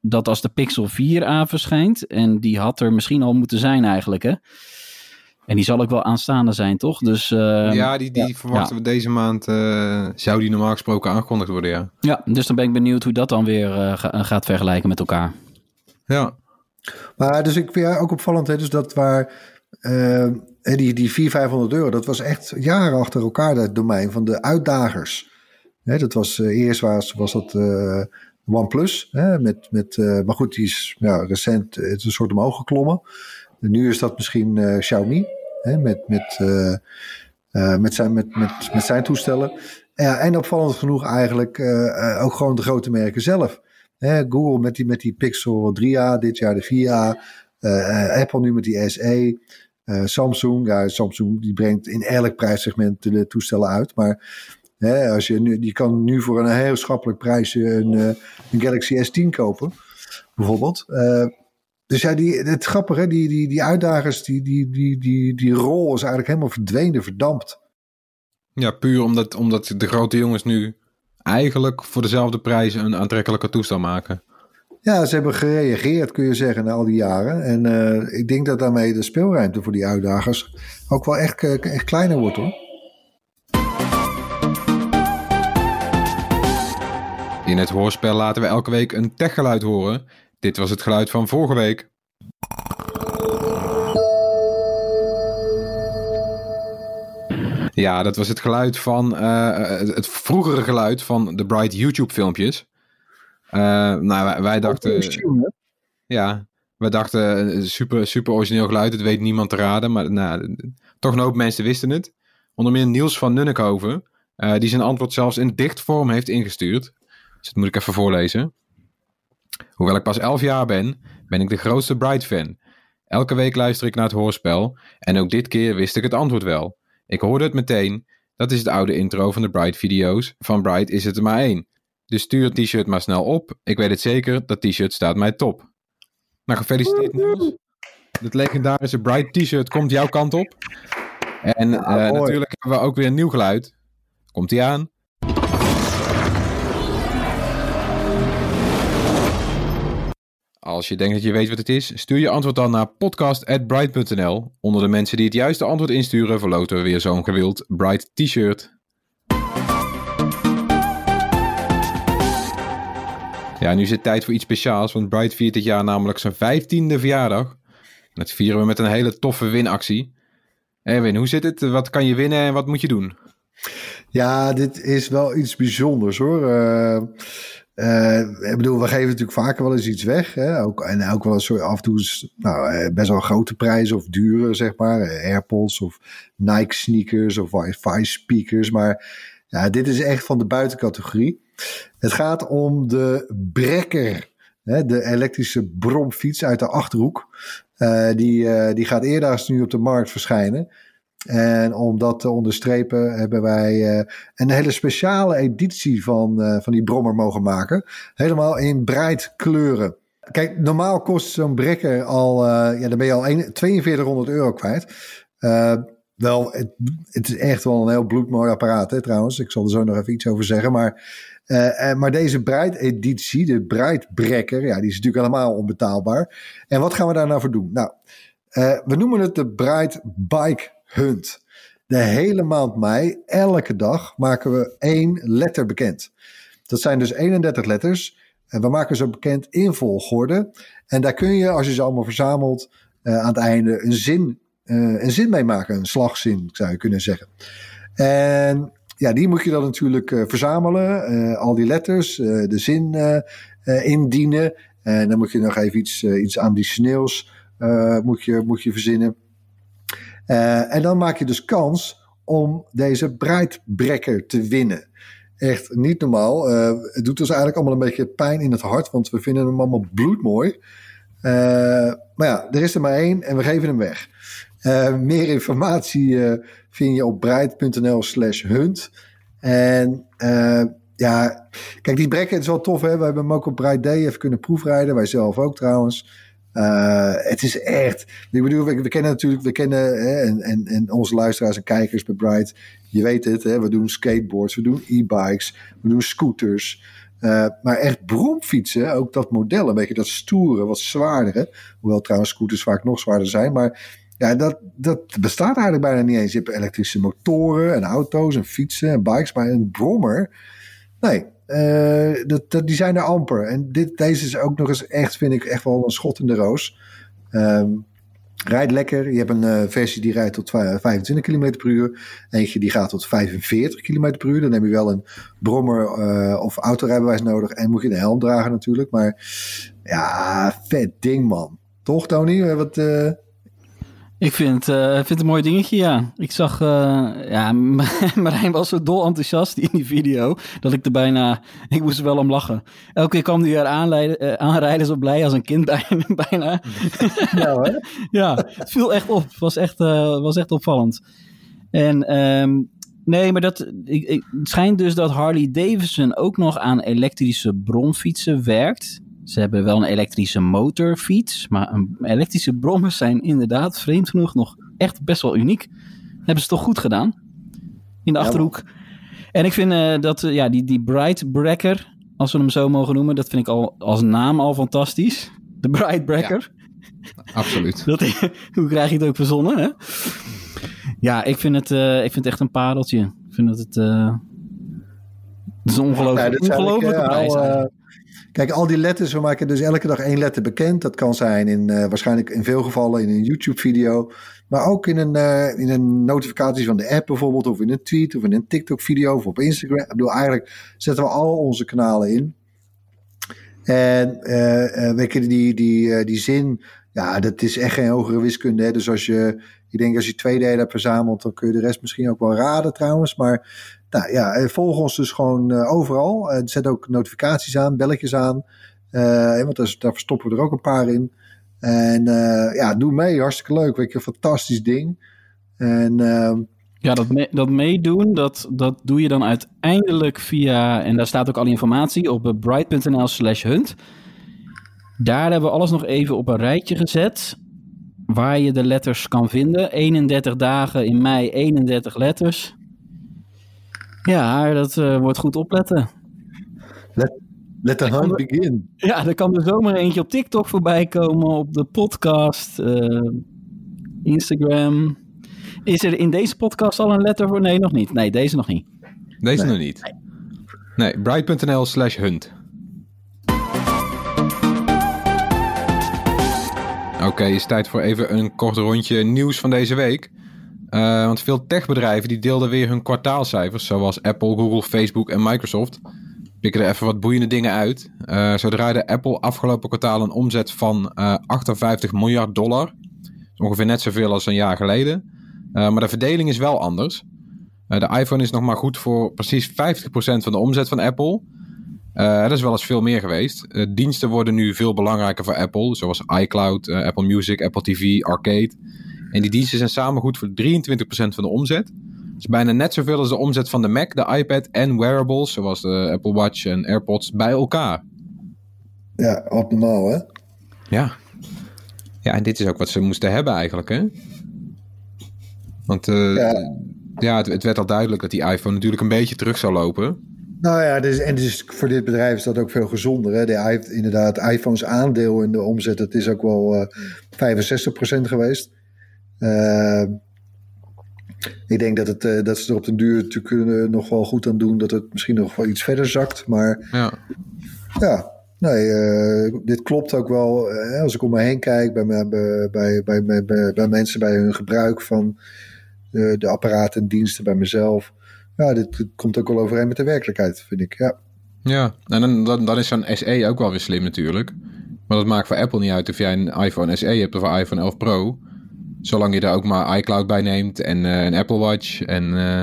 dat als de Pixel 4a verschijnt... en die had er misschien al moeten zijn eigenlijk, hè? En die zal ook wel aanstaande zijn, toch? Dus eh, ja, die, die ja. verwachten we deze maand. eh, zou die normaal gesproken aangekondigd worden, ja. ja, dus dan ben ik benieuwd hoe dat dan weer eh, ga- gaat vergelijken met elkaar. Ja, Maar dus ik vind ja, ook opvallend, hè, dus dat waar eh, hè, die, die 400, 500 euro, dat was echt jaren achter elkaar het domein van de uitdagers. Hè, dat was eh, eerst was, was dat eh, OnePlus, hè, met, met, eh, maar goed, die is ja, recent eh, het is een soort omhoog geklommen. Nu is dat misschien eh, Xiaomi, hè, met, met, eh, eh, met, zijn, met, met, met zijn toestellen. Ja, en opvallend genoeg eigenlijk ook gewoon de grote merken zelf. Hè, Google met die, met die Pixel 3a, dit jaar de 4a. eh, eh, Apple nu met die SE. Samsung, ja, Samsung die brengt in elk prijssegment de toestellen uit. Maar hè, als je, nu, die kan nu voor een heel schappelijk prijsje een, een Galaxy S10 kopen, bijvoorbeeld. Dus ja, die, het grappige, hè, die, die, die uitdagers, die, die, die, die, die rol is eigenlijk helemaal verdwenen, verdampt. ja puur omdat, omdat de grote jongens nu eigenlijk voor dezelfde prijs een aantrekkelijke toestel maken. Ja, ze hebben gereageerd, kun je zeggen, na al die jaren. En eh, ik denk dat daarmee de speelruimte voor die uitdagers ook wel echt, eh, echt kleiner wordt hoor. In het hoorspel laten we elke week een techgeluid horen. Dit was het geluid van vorige week. Ja, dat was het geluid van eh, het, het vroegere geluid van de Bright YouTube filmpjes. Eh, nou, wij, wij dachten, ja, wij dachten eh, super, super origineel geluid. Het weet niemand te raden, maar nou, toch een hoop mensen wisten het. Onder meer Niels van Nunnekhoven, eh, die zijn antwoord zelfs in dichtvorm heeft ingestuurd. Dus dat moet ik even voorlezen. Hoewel ik pas 11 jaar ben, ben ik de grootste Bright-fan. Elke week luister ik naar het hoorspel en ook dit keer wist ik het antwoord wel. Ik hoorde het meteen. Dat is het oude intro van de Bright-video's. Van Bright is het er maar één. Dus stuur het t-shirt maar snel op. Ik weet het zeker, dat t-shirt staat mij top. Nou, gefeliciteerd Niels. Het legendarische Bright t-shirt komt jouw kant op. En eh, natuurlijk hebben we ook weer een nieuw geluid. Komt hij aan? Als je denkt dat je weet wat het is, stuur je antwoord dan naar podcast.bright.nl. Onder de mensen die het juiste antwoord insturen, verloten we weer zo'n gewild Bright t-shirt. Ja, nu is het tijd voor iets speciaals, want Bright viert dit jaar namelijk zijn 15e verjaardag. Dat vieren we met een hele toffe winactie. Erwin, hoe zit het? Wat kan je winnen en wat moet je doen? Ja, dit is wel iets bijzonders hoor. Eh, eh, ik bedoel, we geven natuurlijk vaker wel eens iets weg. Hè? Ook, en ook wel een soort af en toe nou, eh, best wel grote prijzen of dure, zeg maar. Eh, AirPods of Nike sneakers of wifi speakers. Maar ja, dit is echt van de buitencategorie. Het gaat om de Brekker Hè, de elektrische bromfiets uit de Achterhoek. Uh, die, die gaat eerder nu op de markt verschijnen. En om dat te onderstrepen hebben wij uh, een hele speciale editie van, van die brommer mogen maken. Helemaal in breid kleuren. Kijk, normaal kost zo'n brekker al, ja, dan ben je al 4200 euro kwijt. wel, het, het, is echt wel een heel bloedmooi apparaat hè, trouwens. Ik zal er zo nog even iets over zeggen. Maar uh, maar deze Bright-editie, de Bright-brekker, ja, die is natuurlijk helemaal onbetaalbaar. En wat gaan we daar nou voor doen? Nou, we noemen het de Bright Bike Hunt. De hele maand mei, elke dag, maken we één letter bekend. Dat zijn dus 31 letters. En we maken ze bekend in volgorde. En daar kun je, als je ze allemaal verzamelt, aan het einde een zin, een zin mee maken. Een slagzin, zou je kunnen zeggen. En ja, die moet je dan natuurlijk uh, verzamelen. Al die letters, de zin indienen. En dan moet je nog even iets, iets additioneels moet je, moet je verzinnen. En dan maak je dus kans om deze breidbrekker te winnen. Echt niet normaal. het doet ons eigenlijk allemaal een beetje pijn in het hart, want we vinden hem allemaal bloedmooi. maar ja, er is er maar één en we geven hem weg. meer informatie vind je op breid.nl slash hunt. En uh, ja, kijk, die brekken is wel tof. Hè? We hebben hem ook op Bright Day even kunnen proefrijden. Wij zelf ook trouwens. Uh, het is echt. Ik bedoel, we, kennen natuurlijk, we kennen hè, en, en, en onze luisteraars en kijkers bij Bright. Je weet het, hè, we doen skateboards, we doen e-bikes, we doen scooters. Uh, maar echt bromfietsen, ook dat model, een beetje dat stoere, wat zwaardere. Hoewel trouwens scooters vaak nog zwaarder zijn. Maar ja, dat, dat bestaat eigenlijk bijna niet eens. Je hebt elektrische motoren en auto's en fietsen en bikes, maar een brommer, nee, uh, dat, die zijn er amper. En dit, deze is ook nog eens echt, vind ik, echt wel een schot in de roos. Um, rijdt lekker. Je hebt een uh, versie die rijdt tot 25 km per uur. Eentje die gaat tot 45 km per uur. Dan heb je wel een brommer uh, of autorijbewijs nodig. En moet je een helm dragen natuurlijk. Maar ja, vet ding man. Toch Tony? Wat, ik vind, uh, vind het een mooi dingetje, ja. Ik zag, uh, ja, Marijn was zo dol enthousiast in die video, dat ik er bijna, ik moest er wel om lachen. Elke keer kwam hij er aanrijden, uh, aanrijden zo blij als een kind bijna. Ja, hè? ja, het viel echt op. Het was echt, was echt opvallend. En um, nee, maar dat, ik, ik, het schijnt dus dat Harley Davidson ook nog aan elektrische bronfietsen werkt. Ze hebben wel een elektrische motorfiets, maar een elektrische brommers zijn inderdaad vreemd genoeg nog echt best wel uniek. Hebben ze toch goed gedaan in de Achterhoek. En ik vind uh, dat uh, ja, die, die Bright Breaker, als we hem zo mogen noemen, dat vind ik al als naam al fantastisch. De Bright Breaker. Ja, absoluut. dat, hoe krijg je het ook verzonnen, hè? Ja, ik vind het, uh, ik vind het echt een pareltje. Ik vind dat het... het is een ongelooflijk, ja, ongelofelijke prijs. Al, Kijk, al die letters, we maken dus elke dag één letter bekend. Dat kan zijn in, uh, waarschijnlijk in veel gevallen in een YouTube-video. Maar ook in een, uh, in een notificatie van de app bijvoorbeeld. Of in een tweet of in een TikTok-video of op Instagram. Ik bedoel, eigenlijk zetten we al onze kanalen in. En uh, die, die, die zin, ja, dat is echt geen hogere wiskunde. Hè? Dus als je, ik denk als je twee delen hebt verzameld, dan kun je de rest misschien ook wel raden trouwens. Maar nou ja, eh, volg ons dus gewoon uh, overal. Uh, zet ook notificaties aan, belletjes aan. want daar, daar verstoppen we er ook een paar in. En ja, doe mee. Hartstikke leuk. Weet je, een fantastisch ding. En ehm, ja, dat, dat meedoen, dat, dat doe je dan uiteindelijk via, en daar staat ook alle informatie op bright.nl slash hunt. Daar hebben we alles nog even op een rijtje gezet, waar je de letters kan vinden. 31 dagen in mei, 31 letters. Ja, dat uh, wordt goed opletten. Let, let the hunt begin. Ja, er kan er zomaar eentje op TikTok voorbij komen, op de podcast, uh, Instagram. Is er in deze podcast al een letter voor? Nee, nog niet. Nee, deze nog niet. Deze nee. nog niet. Nee, bright.nl slash hunt. Okay, is tijd voor even een kort rondje nieuws van deze week. Uh, want veel techbedrijven die deelden weer hun kwartaalcijfers, zoals Apple, Google, Facebook en Microsoft. Pikken er even wat boeiende dingen uit. Uh, zo draaide Apple afgelopen kwartaal een omzet van uh, eh, 58 miljard dollar. Ongeveer net zoveel als een jaar geleden. maar de verdeling is wel anders. de iPhone is nog maar goed voor precies 50% van de omzet van Apple. Eh, dat is wel eens veel meer geweest. Eh, diensten worden nu veel belangrijker voor Apple, zoals iCloud, eh, Apple Music, Apple TV, Arcade. En die diensten zijn samen goed voor 23% van de omzet. Dat is bijna net zoveel als de omzet van de Mac, de iPad en wearables, zoals de Apple Watch en AirPods, bij elkaar. Ja, abnormaal hè? Ja. Ja, en dit is ook wat ze moesten hebben eigenlijk, hè? Want ja, Ja. het, het werd al duidelijk dat die iPhone natuurlijk een beetje terug zou lopen. Nou ja, dus, en dus voor dit bedrijf is dat ook veel gezonder. Hè? De, inderdaad, iPhone's aandeel in de omzet, dat is ook wel eh 65% geweest. Eh, ik denk dat, het, eh, dat ze er op den duur natuurlijk eh, nog wel goed aan doen. Dat het misschien nog wel iets verder zakt. Maar Ja. ja, nee, eh, dit klopt ook wel. eh, als ik om me heen kijk bij, bij, bij, bij, mensen bij hun gebruik van de apparaten en diensten bij mezelf. Ja, dit, dit komt ook wel overeen met de werkelijkheid, vind ik. Ja. Ja, en dan, dan, dan is zo'n SE ook wel weer slim natuurlijk. Maar dat maakt voor Apple niet uit of jij een iPhone SE hebt of een iPhone 11 Pro. Zolang je daar ook maar iCloud bij neemt en eh, een Apple Watch en, eh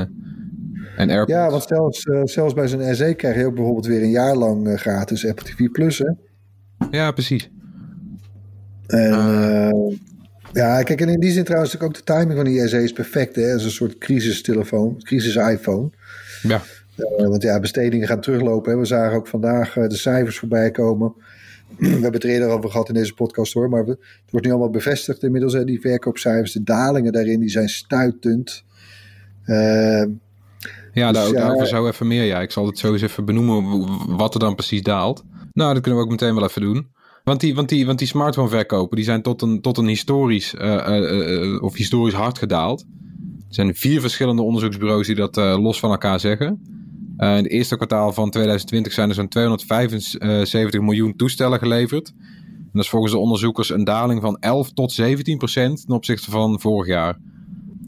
en AirPods. Ja, want zelfs, eh, zelfs bij zo'n SE krijg je ook bijvoorbeeld weer een jaar lang eh, gratis Apple TV Plus. Hè? Ja, precies. En, Ah. eh, ja, kijk, en in die zin trouwens ook de timing van die SE is perfect. Hè? Het is een soort crisistelefoon, crisis-iPhone. Ja. Eh, want ja, bestedingen gaan teruglopen. Hè? We zagen ook vandaag eh, de cijfers voorbij komen. We hebben het er eerder over gehad in deze podcast hoor. Maar het wordt nu allemaal bevestigd inmiddels. Hè? Die verkoopcijfers, de dalingen daarin, die zijn stuitend. Eh, Ja, Dus daar, ja- daarover zo even meer. Ja, ik zal het zo eens even benoemen wat er dan precies daalt. Nou, dat kunnen we ook meteen wel even doen. Want die, want die, want die smartphone verkopen, die zijn tot een, tot een historisch, eh, eh, eh, of historisch hard gedaald. Er zijn vier verschillende onderzoeksbureaus die dat los van elkaar zeggen. In het eerste kwartaal van 2020 zijn er zo'n 275 miljoen toestellen geleverd. En dat is volgens de onderzoekers een daling van 11 tot 17 procent ten opzichte van vorig jaar.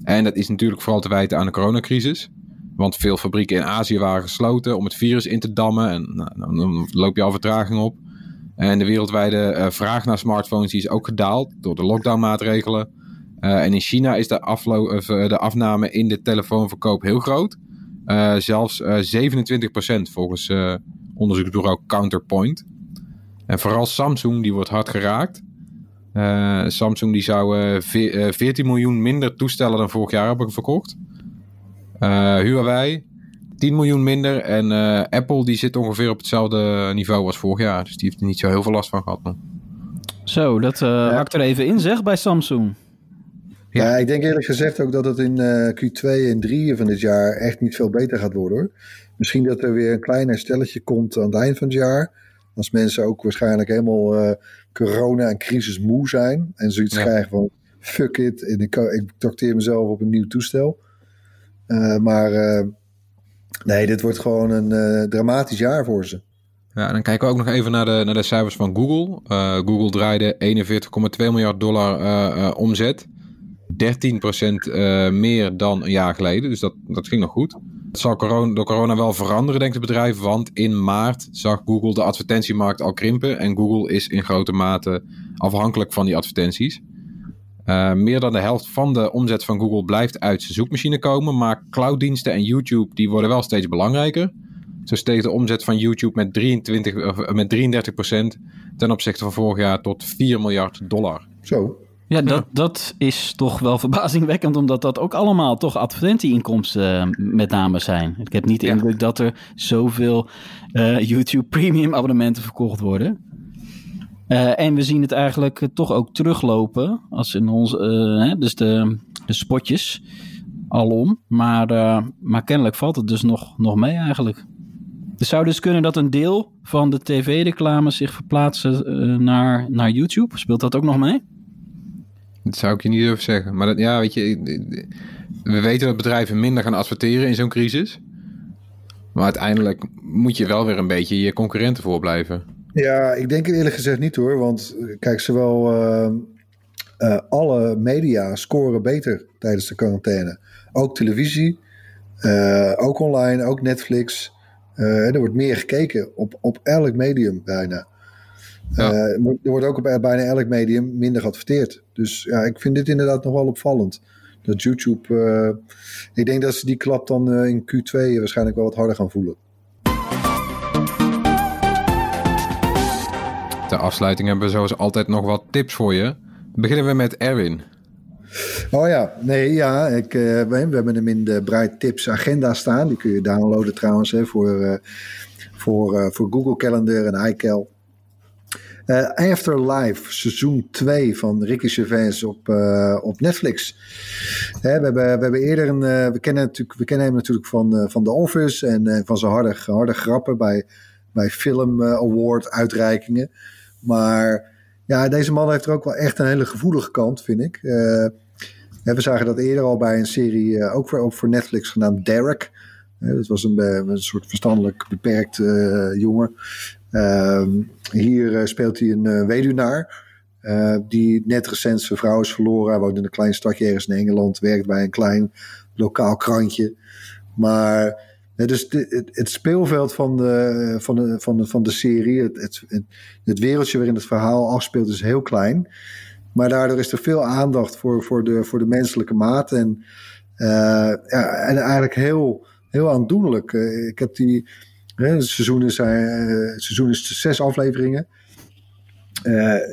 En dat is natuurlijk vooral te wijten aan de coronacrisis. Want veel fabrieken in Azië waren gesloten om het virus in te dammen. En nou, dan- dan loop je al vertraging op. En de wereldwijde eh, vraag naar smartphones is ook gedaald door de lockdownmaatregelen. Eh, en in China is de, eh, de afname in de telefoonverkoop heel groot. Zelfs eh 27% volgens onderzoeksbureau Counterpoint. En vooral Samsung die wordt hard geraakt. Samsung die zou eh, ve- eh, 14 miljoen minder toestellen dan vorig jaar hebben verkocht. Eh, Huawei 10 miljoen minder. En eh, Apple die zit ongeveer op hetzelfde niveau als vorig jaar. Dus die heeft er niet zo heel veel last van gehad nog. Zo, dat eh hakt er even in zeg bij Samsung. Ja. Ja. ik denk eerlijk gezegd ook dat het in eh, Q2 en 3 van dit jaar echt niet veel beter gaat worden hoor. Misschien dat er weer een klein herstelletje komt aan het eind van het jaar. Als mensen ook waarschijnlijk helemaal eh, corona en crisis moe zijn. En zoiets Ja. krijgen van fuck it. En ik, ik trakteer mezelf op een nieuw toestel. Eh, maar eh, nee, dit wordt gewoon een eh, dramatisch jaar voor ze. Ja, dan kijken we ook nog even naar de, naar de cijfers van Google. Eh, Google draaide 41,2 miljard dollar eh, omzet. 13% eh, meer dan een jaar geleden. Dus dat, dat ging nog goed. Het zal corona, door corona wel veranderen, denkt het bedrijf. Want in maart zag Google de advertentiemarkt al krimpen. En Google is in grote mate afhankelijk van die advertenties. Eh, meer dan de helft van de omzet van Google blijft uit zijn zoekmachine komen. Maar clouddiensten en YouTube die worden wel steeds belangrijker. Zo steeg de omzet van YouTube met, 23, of, met 33% ten opzichte van vorig jaar tot 4 miljard dollar. Zo. Ja, dat, dat is toch wel verbazingwekkend, omdat dat ook allemaal toch advertentieinkomsten eh, met name zijn. Ik heb niet de Ja. indruk dat er zoveel eh, YouTube Premium abonnementen verkocht worden. Eh, en we zien het eigenlijk eh, toch ook teruglopen, als in ons, eh, hè, dus de, de spotjes alom. Maar, maar kennelijk valt het dus nog, nog mee eigenlijk. Het zou dus kunnen dat een deel van de tv-reclames zich verplaatsen naar, naar YouTube. Speelt dat ook nog mee? Dat zou ik je niet durven zeggen. Maar ja, weet je, we weten dat bedrijven minder gaan adverteren in zo'n crisis. Maar uiteindelijk moet je wel weer een beetje je concurrenten voorblijven. Ja, ik denk het eerlijk gezegd niet hoor. Want eh, kijk, zowel eh, eh, alle media scoren beter tijdens de quarantaine. Ook televisie, ook online, ook Netflix. Er wordt meer gekeken op, op elk medium bijna. Ja. Er wordt- ook op bijna elk medium minder geadverteerd. Dus ja, ik vind dit inderdaad nog wel opvallend. Dat YouTube, ik denk dat ze die klap dan in Q2 waarschijnlijk wel wat harder gaan voelen. Afsluiting hebben we zoals altijd nog wat tips voor je. Beginnen we met Erwin. Oh ja, nee, ja. Ik, eh, we, hebben hem in de Bright Tips agenda staan. Die kun je downloaden trouwens hè, voor, eh, voor, eh, voor Google Calendar en iCal. Afterlife, seizoen 2 van Ricky Gervais op, op Netflix. Hè, we, hebben, we hebben eerder een. we, kennen natuurlijk, we kennen hem natuurlijk van, van The Office en van zijn harde, harde grappen bij, bij Film Award uitreikingen. Maar ja, deze man heeft er ook wel echt een hele gevoelige kant, vind ik. Eh, we zagen dat eerder al bij een serie, eh, ook, voor, voor Netflix, genaamd Derek. Eh, dat was een, een soort verstandelijk beperkt jongen. Ehm, hier speelt hij een weduwnaar. die net recent zijn vrouw is verloren. Hij woont in een klein stadje ergens in Engeland. Werkt bij een klein lokaal krantje. Maar dus het, speelveld van de, van de, van de, van de serie, het, het, het, wereldje waarin het verhaal afspeelt, is heel klein. Maar daardoor is er veel aandacht voor, voor, de, voor de menselijke maat. En, eh, ja, en eigenlijk heel, heel aandoenlijk. Eh, ik heb die. hè, Het seizoen is, eh, het seizoen is zes afleveringen.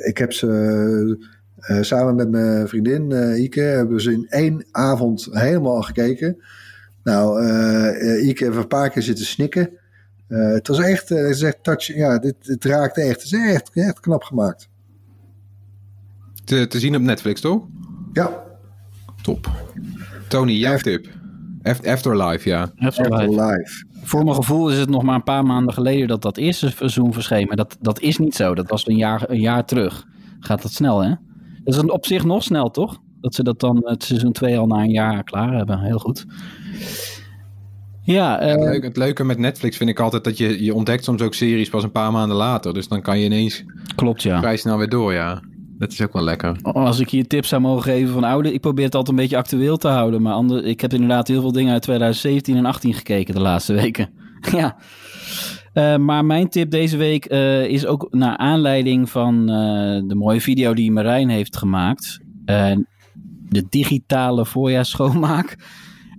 Ik heb ze samen met mijn vriendin Ike hebben ze in één avond helemaal gekeken. Nou, eh eh, Ike heeft een paar keer zitten snikken. Eh, het was echt, eh, het is echt touch, ja, dit, het raakte echt. Het is echt, echt knap gemaakt. Te, te zien op Netflix, toch? Ja, Top. Tony, jouw tip. Af- Afterlife, ja. Afterlife. live. Voor mijn gevoel is het nog maar een paar maanden geleden dat dat eerste seizoen verscheen. Maar dat, dat is niet zo. Dat was een jaar, een jaar terug. Gaat dat snel, hè? Dat is op zich nog snel, toch? Dat ze dat dan het seizoen 2 al na een jaar klaar hebben. Heel goed. Ja, eh, Het, leuke, het leuke met Netflix vind ik altijd dat je, je ontdekt soms ook series pas een paar maanden later. Dus dan kan je ineens klopt ja. vrij snel weer door, ja. Dat is ook wel lekker. Als ik hier tips zou mogen geven van oude, ik probeer het altijd een beetje actueel te houden. Maar ander, ik heb inderdaad heel veel dingen uit 2017 en 18 gekeken de laatste weken. ja. Eh, maar mijn tip deze week eh, is ook naar aanleiding van eh, de mooie video die Marijn heeft gemaakt. Eh, de digitale voorjaarsschoonmaak.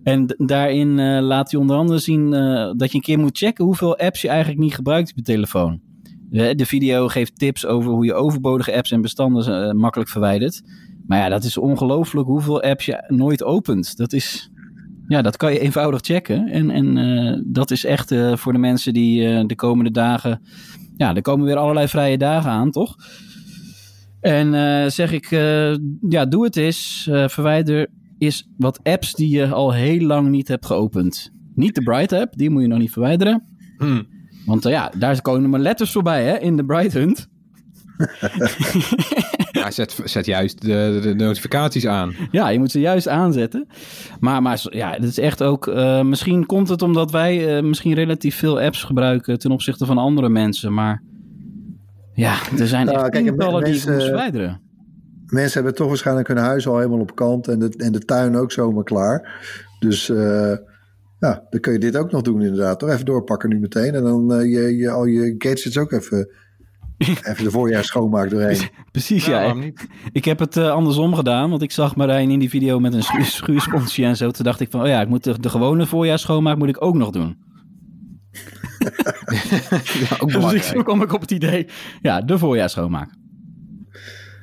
En daarin eh, laat hij onder andere zien eh, dat je een keer moet checken hoeveel apps je eigenlijk niet gebruikt op je telefoon. De, de video geeft tips over hoe je overbodige apps en bestanden eh, makkelijk verwijdert. Maar ja, dat is ongelooflijk hoeveel apps je nooit opent. Dat is, ja, dat kan je eenvoudig checken. En, en eh, dat is echt eh, voor de mensen die eh, de komende dagen... Ja, er komen weer allerlei vrije dagen aan, toch? En eh, zeg ik, eh, ja, doe het eens. Eh, verwijder is wat apps die je al heel lang niet hebt geopend. Niet de Bright app, die moet je nog niet verwijderen. Hm. Want eh, ja, daar komen maar letters voorbij hè, in de Bright Hunt. Ja, zet, zet juist de, notificaties aan. Ja, je moet ze juist aanzetten. Maar, maar ja, het is echt ook. eh, misschien komt het omdat wij eh, misschien relatief veel apps gebruiken ten opzichte van andere mensen. Maar ja, er zijn Nou, echt kijk, en tientallen die ik mensen- moest verwijderen. Mensen hebben toch waarschijnlijk hun huis al helemaal op kant en de, en de tuin ook zomaar klaar. Dus eh, ja, dan kun je dit ook nog doen inderdaad. Toch even doorpakken nu meteen. En dan eh, je, je, al je gadgets ook even, even de voorjaar schoonmaak doorheen. Precies, Ja, ja. Ik heb het eh, andersom gedaan, want ik zag Marijn in die video met een schu- schuursponsje en zo. Toen dacht ik van, oh ja, ik moet de, de gewone voorjaarsschoonmaak moet ik ook nog doen. Ja, ook Dus ik, zo kwam ik op het idee, ja, de voorjaarsschoonmaak.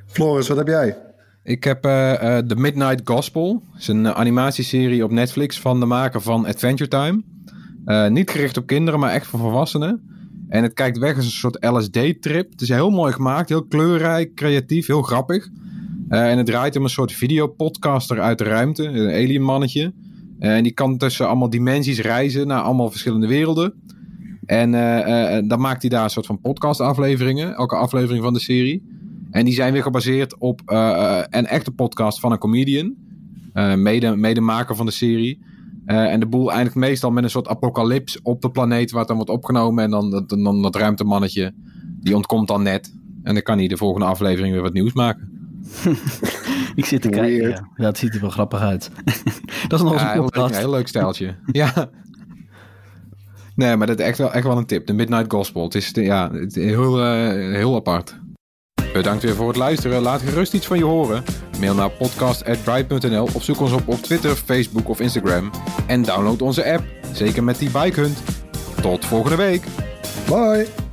Floris, wat heb jij? Ik heb eh, eh, The Midnight Gospel. Het is een eh, animatieserie op Netflix van de maker van Adventure Time. Niet gericht op kinderen, maar echt voor volwassenen. En het kijkt weg als een soort LSD-trip. Het is heel mooi gemaakt, heel kleurrijk, creatief, heel grappig. En het draait om een soort videopodcaster uit de ruimte, een alien mannetje. En die kan tussen allemaal dimensies reizen naar allemaal verschillende werelden. En dan maakt hij daar een soort van podcast-afleveringen, elke aflevering van de serie. En die zijn weer gebaseerd op eh, eh, een echte podcast van een comedian. eh, mede, medemaker van de serie. Eh, en de boel eindigt meestal met een soort apocalyps op de planeet waar het dan wordt opgenomen. En dan, dan, dan dat ruimtemannetje, die ontkomt dan net. En dan kan hij de volgende aflevering weer wat nieuws maken. Ik zit te kijken. Ja. ja, het ziet er wel grappig uit. dat is nog eens Ja, een heel, leuk, podcast. heel leuk stijltje. ja. Nee, maar dat is echt wel, echt wel een tip. De Midnight Gospel. Het is, ja, het is heel, eh, heel apart. Bedankt weer voor het luisteren. Laat gerust iets van je horen. Mail naar podcast.bright.nl of zoek ons op op Twitter, Facebook of Instagram. En download onze app. Zeker met die Bike Hunt. Tot volgende week. Bye!